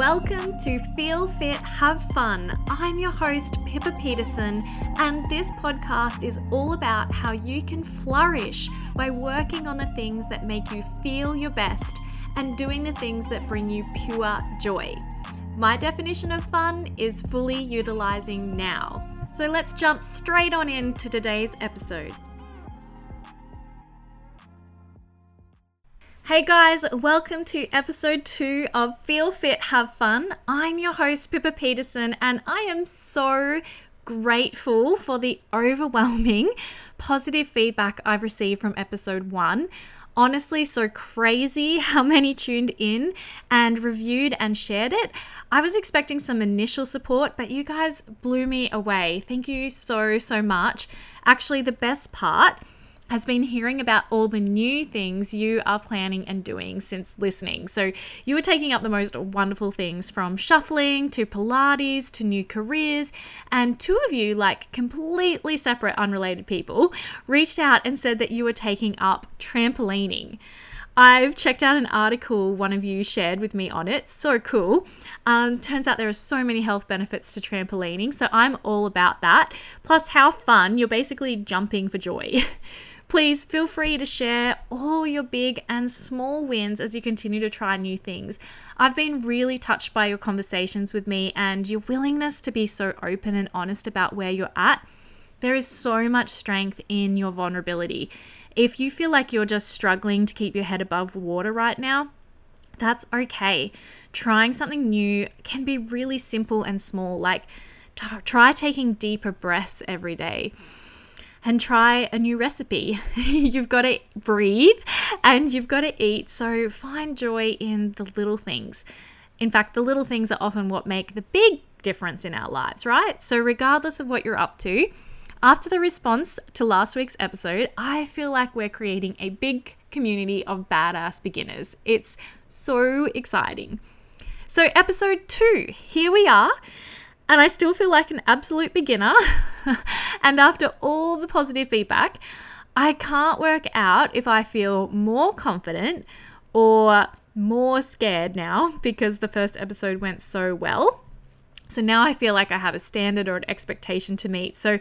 Welcome to Feel Fit, Have Fun. I'm your host, Pippa Peterson, and this podcast is all about how you can flourish by working on the things that make you feel your best and doing the things that bring you pure joy. My definition of fun is fully utilizing now. So let's jump straight on into today's episode. Hey guys, welcome to episode two of Feel Fit, Have Fun. I'm your host, Pippa Peterson, and I am so grateful for the overwhelming positive feedback I've received from episode one. Honestly, so crazy how many tuned in and reviewed and shared it. I was expecting some initial support, but you guys blew me away. Thank you so, so much. Actually, the best part has been hearing about all the new things you are planning and doing since listening. So, you were taking up the most wonderful things from shuffling to Pilates to new careers. And two of you, like completely separate, unrelated people, reached out and said that you were taking up trampolining. I've checked out an article one of you shared with me on it. So cool. Um, turns out there are so many health benefits to trampolining. So I'm all about that. Plus, how fun. You're basically jumping for joy. Please feel free to share all your big and small wins as you continue to try new things. I've been really touched by your conversations with me and your willingness to be so open and honest about where you're at. There is so much strength in your vulnerability. If you feel like you're just struggling to keep your head above water right now, that's okay. Trying something new can be really simple and small, like t- try taking deeper breaths every day and try a new recipe. you've got to breathe and you've got to eat. So find joy in the little things. In fact, the little things are often what make the big difference in our lives, right? So, regardless of what you're up to, after the response to last week's episode, I feel like we're creating a big community of badass beginners. It's so exciting. So, episode two, here we are and I still feel like an absolute beginner. and after all the positive feedback, I can't work out if I feel more confident or more scared now because the first episode went so well. So now I feel like I have a standard or an expectation to meet. So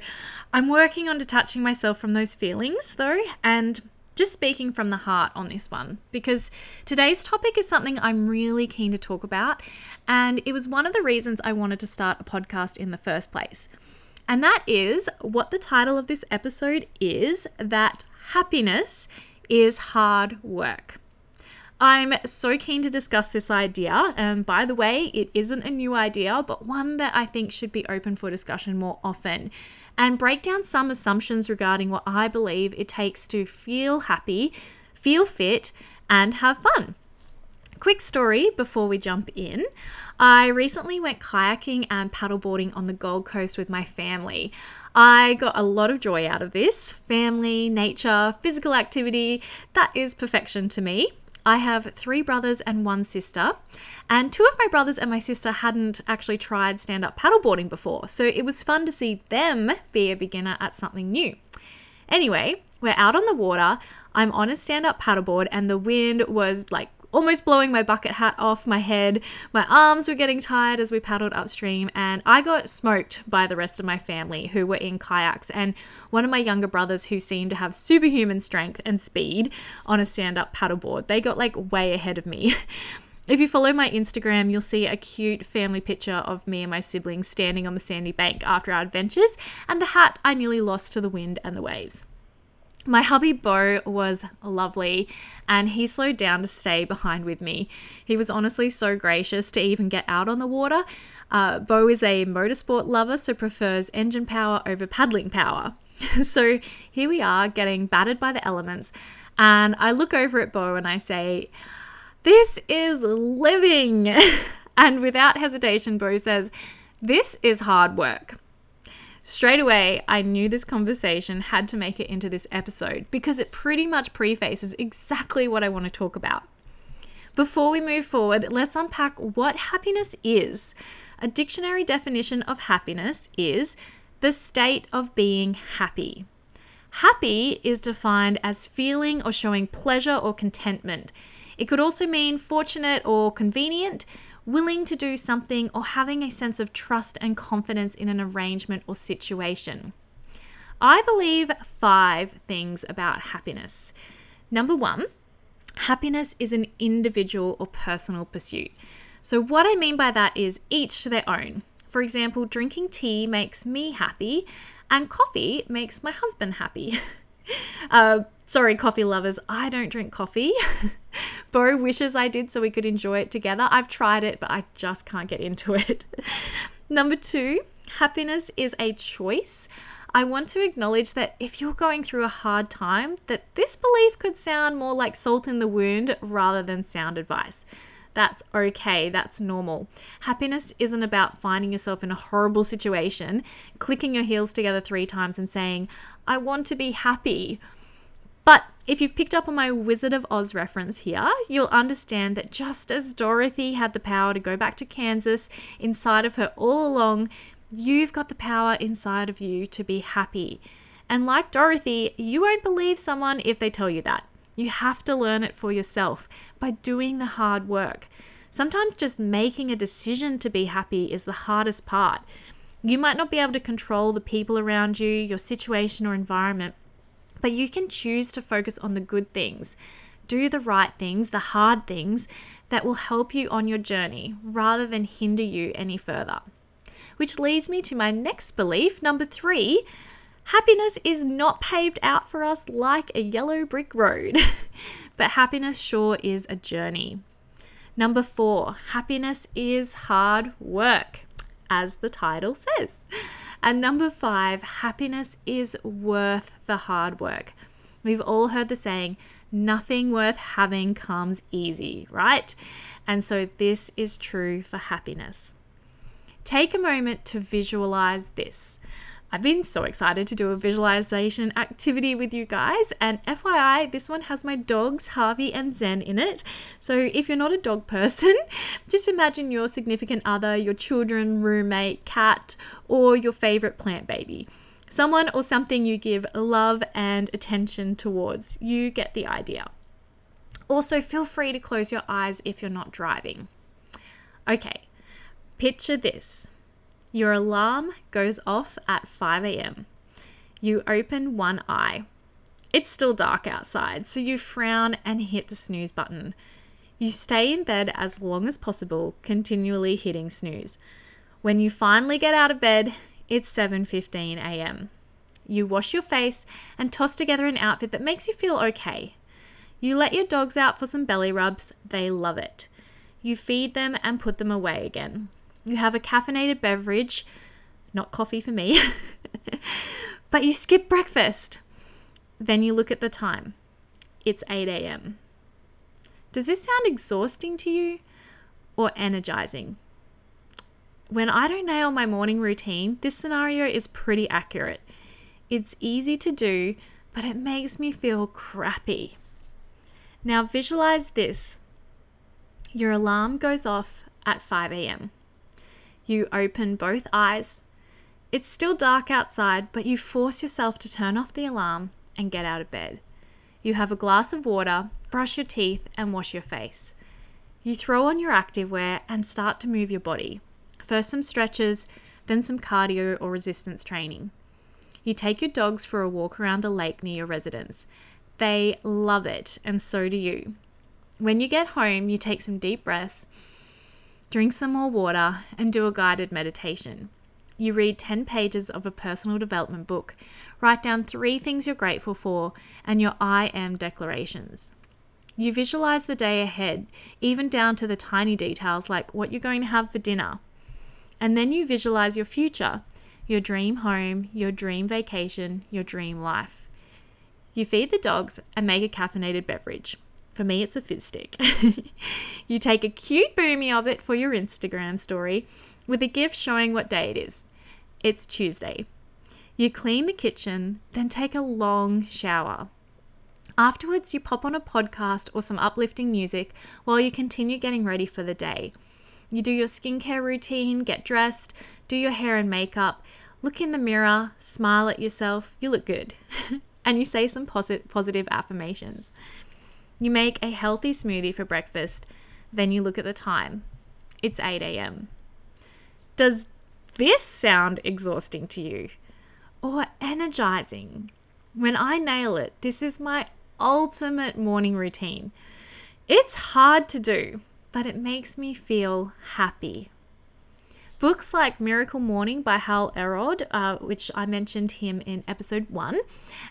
I'm working on detaching myself from those feelings though and just speaking from the heart on this one because today's topic is something I'm really keen to talk about. And it was one of the reasons I wanted to start a podcast in the first place. And that is what the title of this episode is that happiness is hard work. I'm so keen to discuss this idea. And by the way, it isn't a new idea, but one that I think should be open for discussion more often and break down some assumptions regarding what I believe it takes to feel happy, feel fit, and have fun. Quick story before we jump in. I recently went kayaking and paddleboarding on the Gold Coast with my family. I got a lot of joy out of this. Family, nature, physical activity, that is perfection to me. I have three brothers and one sister, and two of my brothers and my sister hadn't actually tried stand up paddleboarding before, so it was fun to see them be a beginner at something new. Anyway, we're out on the water. I'm on a stand up paddleboard, and the wind was like almost blowing my bucket hat off my head. My arms were getting tired as we paddled upstream, and I got smoked by the rest of my family who were in kayaks. And one of my younger brothers, who seemed to have superhuman strength and speed on a stand up paddleboard, they got like way ahead of me. If you follow my Instagram, you'll see a cute family picture of me and my siblings standing on the sandy bank after our adventures, and the hat I nearly lost to the wind and the waves. My hubby Bo was lovely and he slowed down to stay behind with me. He was honestly so gracious to even get out on the water. Uh, Bo is a motorsport lover, so prefers engine power over paddling power. so here we are getting battered by the elements, and I look over at Bo and I say, This is living! and without hesitation, Bo says, This is hard work. Straight away, I knew this conversation had to make it into this episode because it pretty much prefaces exactly what I want to talk about. Before we move forward, let's unpack what happiness is. A dictionary definition of happiness is the state of being happy. Happy is defined as feeling or showing pleasure or contentment. It could also mean fortunate or convenient, willing to do something, or having a sense of trust and confidence in an arrangement or situation. I believe five things about happiness. Number one, happiness is an individual or personal pursuit. So, what I mean by that is each to their own. For example, drinking tea makes me happy, and coffee makes my husband happy. uh, sorry, coffee lovers, I don't drink coffee. Bo wishes I did so we could enjoy it together. I've tried it, but I just can't get into it. Number two, happiness is a choice. I want to acknowledge that if you're going through a hard time, that this belief could sound more like salt in the wound rather than sound advice. That's okay, that's normal. Happiness isn't about finding yourself in a horrible situation, clicking your heels together three times and saying, I want to be happy. But if you've picked up on my Wizard of Oz reference here, you'll understand that just as Dorothy had the power to go back to Kansas inside of her all along, you've got the power inside of you to be happy. And like Dorothy, you won't believe someone if they tell you that. You have to learn it for yourself by doing the hard work. Sometimes just making a decision to be happy is the hardest part. You might not be able to control the people around you, your situation, or environment, but you can choose to focus on the good things. Do the right things, the hard things that will help you on your journey rather than hinder you any further. Which leads me to my next belief, number three Happiness is not paved out for us like a yellow brick road, but happiness sure is a journey. Number four, happiness is hard work, as the title says. And number five, happiness is worth the hard work. We've all heard the saying, nothing worth having comes easy, right? And so this is true for happiness. Take a moment to visualize this. I've been so excited to do a visualization activity with you guys. And FYI, this one has my dogs, Harvey and Zen, in it. So if you're not a dog person, just imagine your significant other, your children, roommate, cat, or your favorite plant baby. Someone or something you give love and attention towards. You get the idea. Also, feel free to close your eyes if you're not driving. Okay, picture this your alarm goes off at 5 a.m. You open one eye. It's still dark outside, so you frown and hit the snooze button. You stay in bed as long as possible, continually hitting snooze. When you finally get out of bed, it's 7:15 a.m. You wash your face and toss together an outfit that makes you feel okay. You let your dogs out for some belly rubs, they love it. You feed them and put them away again. You have a caffeinated beverage, not coffee for me, but you skip breakfast. Then you look at the time. It's 8 a.m. Does this sound exhausting to you or energizing? When I don't nail my morning routine, this scenario is pretty accurate. It's easy to do, but it makes me feel crappy. Now visualize this your alarm goes off at 5 a.m. You open both eyes. It's still dark outside, but you force yourself to turn off the alarm and get out of bed. You have a glass of water, brush your teeth, and wash your face. You throw on your activewear and start to move your body. First, some stretches, then some cardio or resistance training. You take your dogs for a walk around the lake near your residence. They love it, and so do you. When you get home, you take some deep breaths drink some more water, and do a guided meditation. You read 10 pages of a personal development book, write down three things you're grateful for, and your I am declarations. You visualize the day ahead, even down to the tiny details like what you're going to have for dinner. And then you visualize your future, your dream home, your dream vacation, your dream life. You feed the dogs and make a caffeinated beverage. For me, it's a fizz stick. you take a cute boomy of it for your Instagram story with a gift showing what day it is. It's Tuesday. You clean the kitchen, then take a long shower. Afterwards, you pop on a podcast or some uplifting music while you continue getting ready for the day. You do your skincare routine, get dressed, do your hair and makeup, look in the mirror, smile at yourself, you look good, and you say some posit- positive affirmations. You make a healthy smoothie for breakfast, then you look at the time. it's 8 a.m. Does this sound exhausting to you? Or energizing? When I nail it, this is my ultimate morning routine. It's hard to do, but it makes me feel happy. Books like Miracle Morning by Hal Elrod, uh, which I mentioned him in episode one,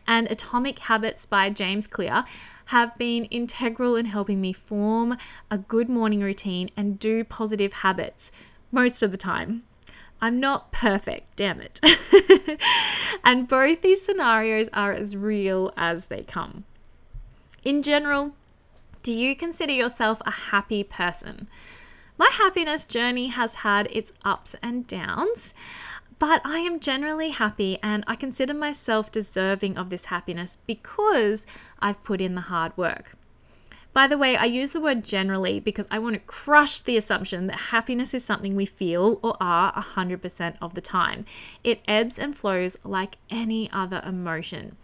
and Atomic Habits by James Clear have been integral in helping me form a good morning routine and do positive habits most of the time. I'm not perfect, damn it. and both these scenarios are as real as they come. In general, do you consider yourself a happy person? My happiness journey has had its ups and downs, but I am generally happy and I consider myself deserving of this happiness because I've put in the hard work. By the way, I use the word generally because I want to crush the assumption that happiness is something we feel or are 100% of the time. It ebbs and flows like any other emotion.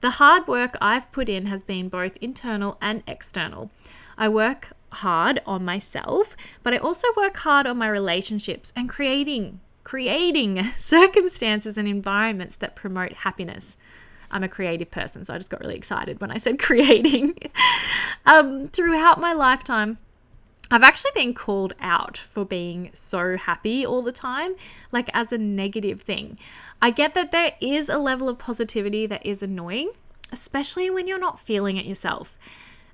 The hard work I've put in has been both internal and external. I work hard on myself, but I also work hard on my relationships and creating creating circumstances and environments that promote happiness. I'm a creative person, so I just got really excited when I said creating. um, throughout my lifetime, I've actually been called out for being so happy all the time, like as a negative thing. I get that there is a level of positivity that is annoying, especially when you're not feeling it yourself.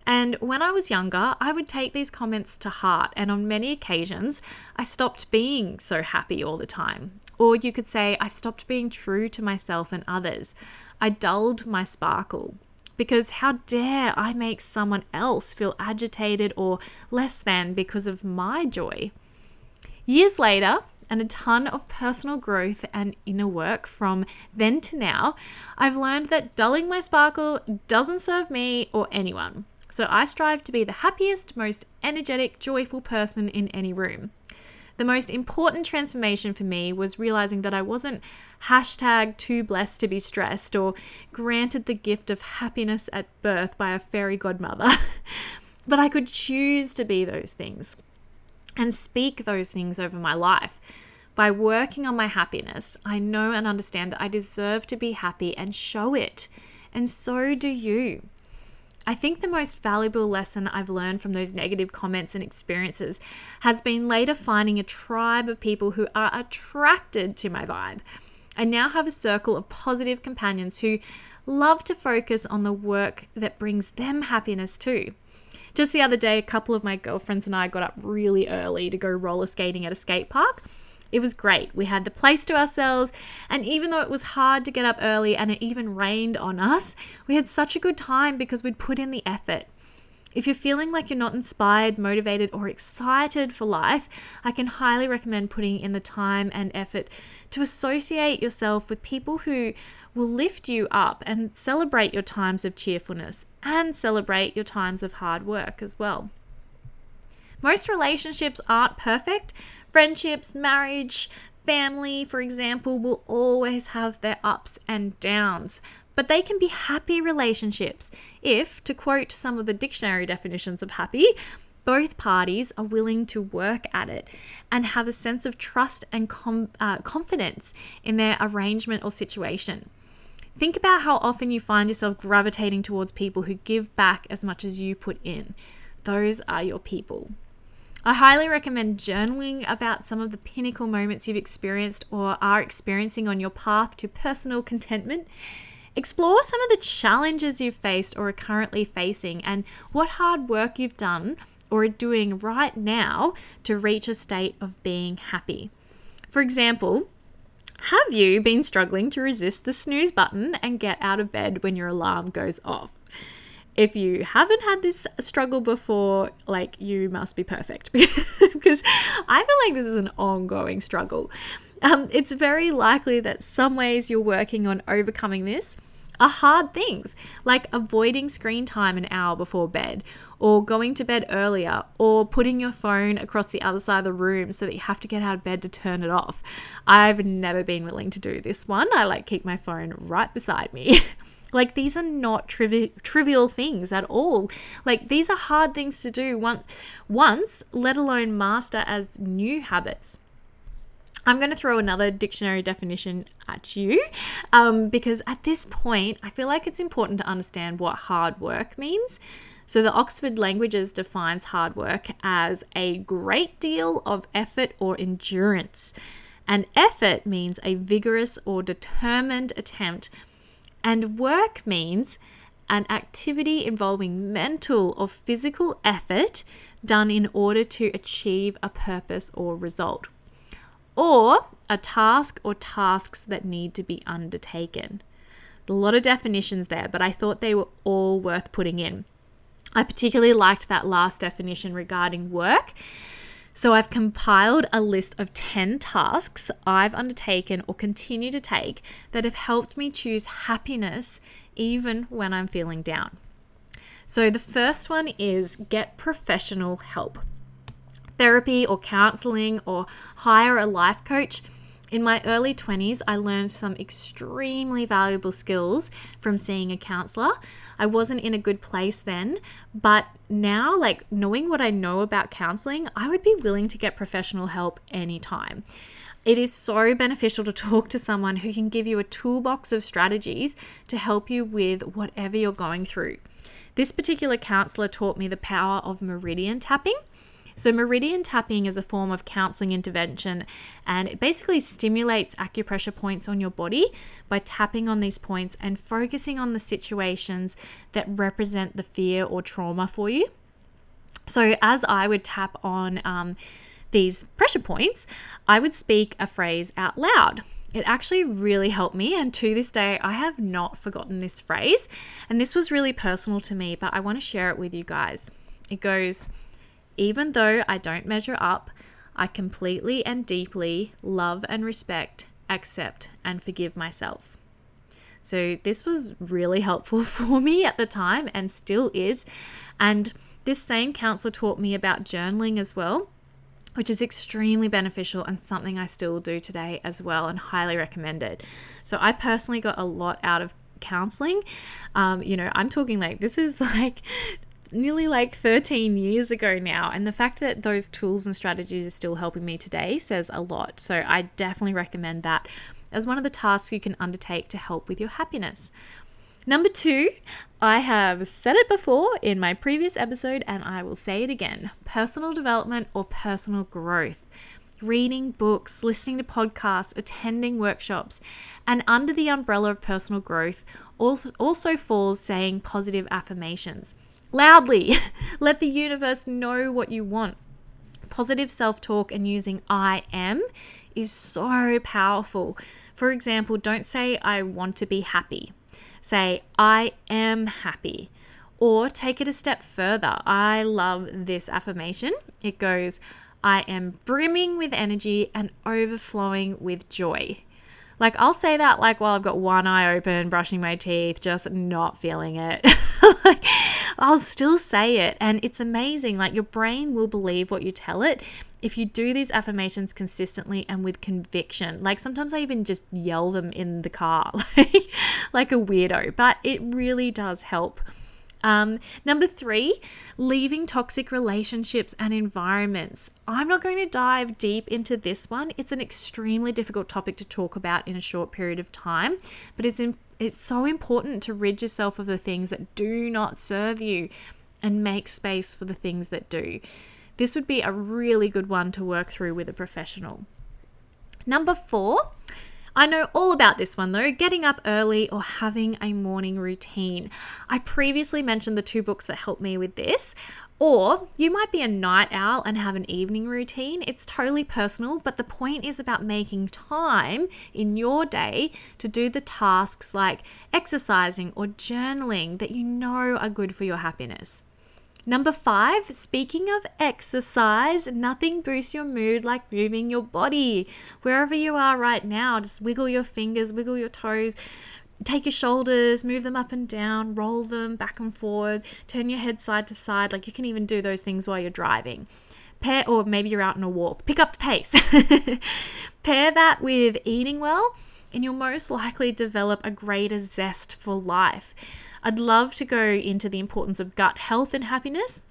And when I was younger, I would take these comments to heart, and on many occasions, I stopped being so happy all the time. Or you could say, I stopped being true to myself and others. I dulled my sparkle. Because how dare I make someone else feel agitated or less than because of my joy? Years later, and a ton of personal growth and inner work from then to now, I've learned that dulling my sparkle doesn't serve me or anyone. So I strive to be the happiest, most energetic, joyful person in any room. The most important transformation for me was realizing that I wasn't hashtag too blessed to be stressed or granted the gift of happiness at birth by a fairy godmother, but I could choose to be those things and speak those things over my life. By working on my happiness, I know and understand that I deserve to be happy and show it. And so do you. I think the most valuable lesson I've learned from those negative comments and experiences has been later finding a tribe of people who are attracted to my vibe. I now have a circle of positive companions who love to focus on the work that brings them happiness too. Just the other day, a couple of my girlfriends and I got up really early to go roller skating at a skate park. It was great. We had the place to ourselves, and even though it was hard to get up early and it even rained on us, we had such a good time because we'd put in the effort. If you're feeling like you're not inspired, motivated, or excited for life, I can highly recommend putting in the time and effort to associate yourself with people who will lift you up and celebrate your times of cheerfulness and celebrate your times of hard work as well. Most relationships aren't perfect. Friendships, marriage, family, for example, will always have their ups and downs. But they can be happy relationships if, to quote some of the dictionary definitions of happy, both parties are willing to work at it and have a sense of trust and com- uh, confidence in their arrangement or situation. Think about how often you find yourself gravitating towards people who give back as much as you put in. Those are your people. I highly recommend journaling about some of the pinnacle moments you've experienced or are experiencing on your path to personal contentment. Explore some of the challenges you've faced or are currently facing and what hard work you've done or are doing right now to reach a state of being happy. For example, have you been struggling to resist the snooze button and get out of bed when your alarm goes off? If you haven't had this struggle before, like you must be perfect because I feel like this is an ongoing struggle. Um, it's very likely that some ways you're working on overcoming this are hard things, like avoiding screen time an hour before bed, or going to bed earlier, or putting your phone across the other side of the room so that you have to get out of bed to turn it off. I've never been willing to do this one. I like keep my phone right beside me. Like these are not trivi- trivial things at all. Like these are hard things to do once, once, let alone master as new habits. I'm going to throw another dictionary definition at you um, because at this point, I feel like it's important to understand what hard work means. So, the Oxford Languages defines hard work as a great deal of effort or endurance. And effort means a vigorous or determined attempt, and work means an activity involving mental or physical effort done in order to achieve a purpose or result or a task or tasks that need to be undertaken. A lot of definitions there, but I thought they were all worth putting in. I particularly liked that last definition regarding work. So I've compiled a list of 10 tasks I've undertaken or continue to take that have helped me choose happiness even when I'm feeling down. So the first one is get professional help therapy or counseling or hire a life coach. In my early 20s, I learned some extremely valuable skills from seeing a counselor. I wasn't in a good place then, but now, like knowing what I know about counseling, I would be willing to get professional help anytime. It is so beneficial to talk to someone who can give you a toolbox of strategies to help you with whatever you're going through. This particular counselor taught me the power of meridian tapping. So, meridian tapping is a form of counseling intervention and it basically stimulates acupressure points on your body by tapping on these points and focusing on the situations that represent the fear or trauma for you. So, as I would tap on um, these pressure points, I would speak a phrase out loud. It actually really helped me, and to this day, I have not forgotten this phrase. And this was really personal to me, but I want to share it with you guys. It goes, even though I don't measure up, I completely and deeply love and respect, accept, and forgive myself. So, this was really helpful for me at the time and still is. And this same counselor taught me about journaling as well, which is extremely beneficial and something I still do today as well and highly recommend it. So, I personally got a lot out of counseling. Um, you know, I'm talking like this is like nearly like 13 years ago now. And the fact that those tools and strategies are still helping me today says a lot. So I definitely recommend that as one of the tasks you can undertake to help with your happiness. Number two, I have said it before in my previous episode and I will say it again personal development or personal growth. Reading books, listening to podcasts, attending workshops, and under the umbrella of personal growth also falls saying positive affirmations loudly. Let the universe know what you want. Positive self talk and using I am is so powerful. For example, don't say, I want to be happy. Say, I am happy. Or take it a step further. I love this affirmation. It goes, I am brimming with energy and overflowing with joy. Like I'll say that like while I've got one eye open, brushing my teeth, just not feeling it. like, I'll still say it and it's amazing. Like your brain will believe what you tell it if you do these affirmations consistently and with conviction. Like sometimes I even just yell them in the car like like a weirdo, but it really does help. Um, number three, leaving toxic relationships and environments. I'm not going to dive deep into this one. It's an extremely difficult topic to talk about in a short period of time, but it's it's so important to rid yourself of the things that do not serve you and make space for the things that do. This would be a really good one to work through with a professional. Number four, I know all about this one though getting up early or having a morning routine. I previously mentioned the two books that helped me with this. Or you might be a night owl and have an evening routine. It's totally personal, but the point is about making time in your day to do the tasks like exercising or journaling that you know are good for your happiness. Number five, speaking of exercise, nothing boosts your mood like moving your body. Wherever you are right now, just wiggle your fingers, wiggle your toes, take your shoulders, move them up and down, roll them back and forth, turn your head side to side. Like you can even do those things while you're driving. Pair, or maybe you're out on a walk, pick up the pace. Pair that with eating well and you'll most likely develop a greater zest for life. I'd love to go into the importance of gut health and happiness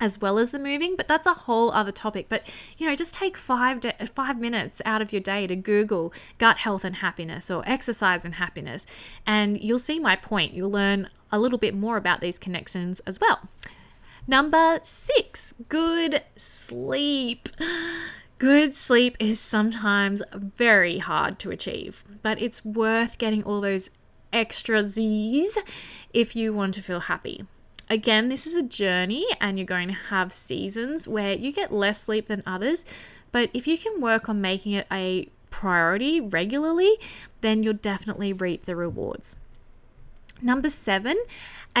as well as the moving but that's a whole other topic. But you know just take five five minutes out of your day to google gut health and happiness or exercise and happiness and you'll see my point. You'll learn a little bit more about these connections as well. Number six good sleep. Good sleep is sometimes very hard to achieve, but it's worth getting all those extra Z's if you want to feel happy. Again, this is a journey and you're going to have seasons where you get less sleep than others, but if you can work on making it a priority regularly, then you'll definitely reap the rewards. Number seven,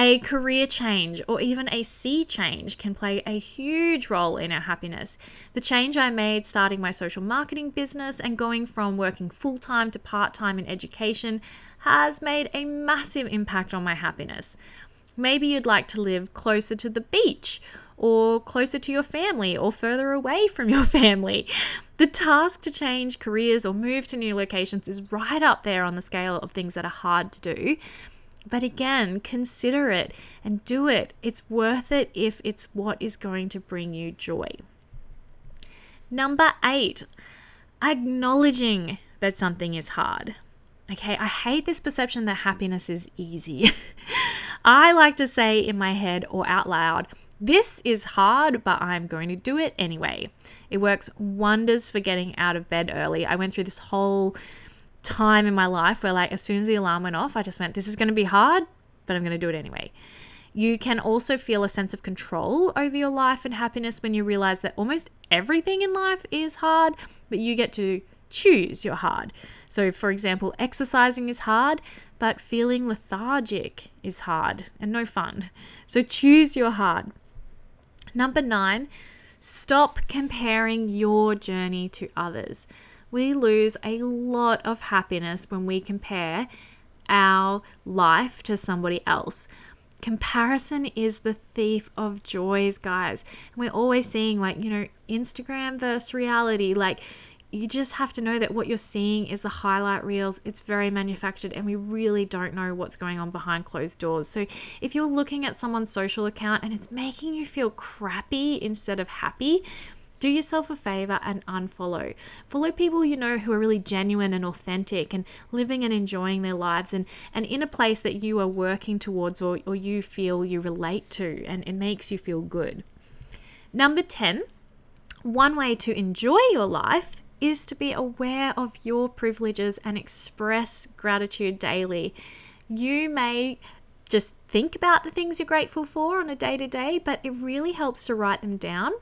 a career change or even a sea change can play a huge role in our happiness. The change I made starting my social marketing business and going from working full time to part time in education has made a massive impact on my happiness. Maybe you'd like to live closer to the beach or closer to your family or further away from your family. The task to change careers or move to new locations is right up there on the scale of things that are hard to do. But again, consider it and do it. It's worth it if it's what is going to bring you joy. Number eight, acknowledging that something is hard. Okay, I hate this perception that happiness is easy. I like to say in my head or out loud, this is hard, but I'm going to do it anyway. It works wonders for getting out of bed early. I went through this whole time in my life where, like, as soon as the alarm went off, I just went, this is going to be hard, but I'm going to do it anyway. You can also feel a sense of control over your life and happiness when you realize that almost everything in life is hard, but you get to choose your hard. So, for example, exercising is hard, but feeling lethargic is hard and no fun. So, choose your hard. Number nine, stop comparing your journey to others. We lose a lot of happiness when we compare our life to somebody else. Comparison is the thief of joys, guys. And we're always seeing, like, you know, Instagram versus reality. Like, you just have to know that what you're seeing is the highlight reels. It's very manufactured, and we really don't know what's going on behind closed doors. So, if you're looking at someone's social account and it's making you feel crappy instead of happy, do yourself a favor and unfollow. Follow people you know who are really genuine and authentic and living and enjoying their lives and, and in a place that you are working towards or, or you feel you relate to and it makes you feel good. Number 10, one way to enjoy your life is to be aware of your privileges and express gratitude daily. You may just think about the things you're grateful for on a day to day, but it really helps to write them down.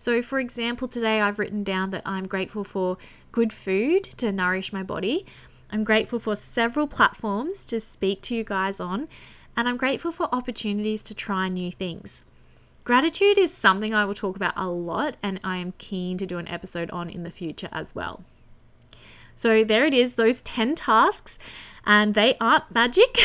So, for example, today I've written down that I'm grateful for good food to nourish my body. I'm grateful for several platforms to speak to you guys on, and I'm grateful for opportunities to try new things. Gratitude is something I will talk about a lot, and I am keen to do an episode on in the future as well. So, there it is, those 10 tasks, and they aren't magic.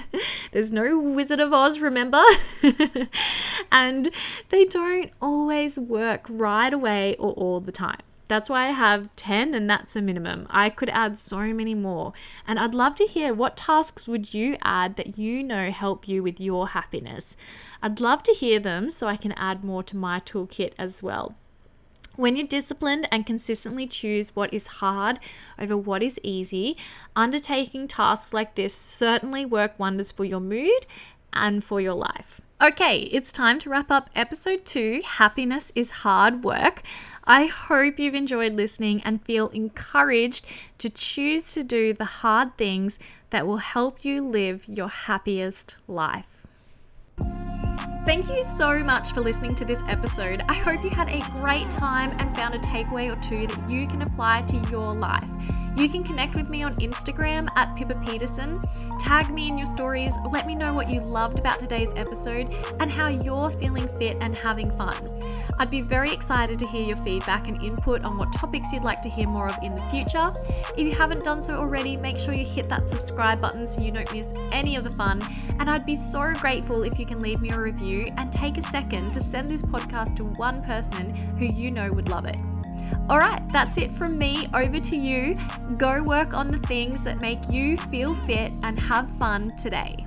There's no Wizard of Oz, remember? and they don't always work right away or all the time. That's why I have 10 and that's a minimum. I could add so many more. And I'd love to hear what tasks would you add that you know help you with your happiness. I'd love to hear them so I can add more to my toolkit as well. When you're disciplined and consistently choose what is hard over what is easy, undertaking tasks like this certainly work wonders for your mood and for your life. Okay, it's time to wrap up episode two Happiness is Hard Work. I hope you've enjoyed listening and feel encouraged to choose to do the hard things that will help you live your happiest life. Thank you so much for listening to this episode. I hope you had a great time and found a takeaway or two that you can apply to your life. You can connect with me on Instagram at Pippa Peterson. Tag me in your stories. Let me know what you loved about today's episode and how you're feeling fit and having fun. I'd be very excited to hear your feedback and input on what topics you'd like to hear more of in the future. If you haven't done so already, make sure you hit that subscribe button so you don't miss any of the fun. And I'd be so grateful if you can leave me a review and take a second to send this podcast to one person who you know would love it. All right, that's it from me. Over to you. Go work on the things that make you feel fit and have fun today.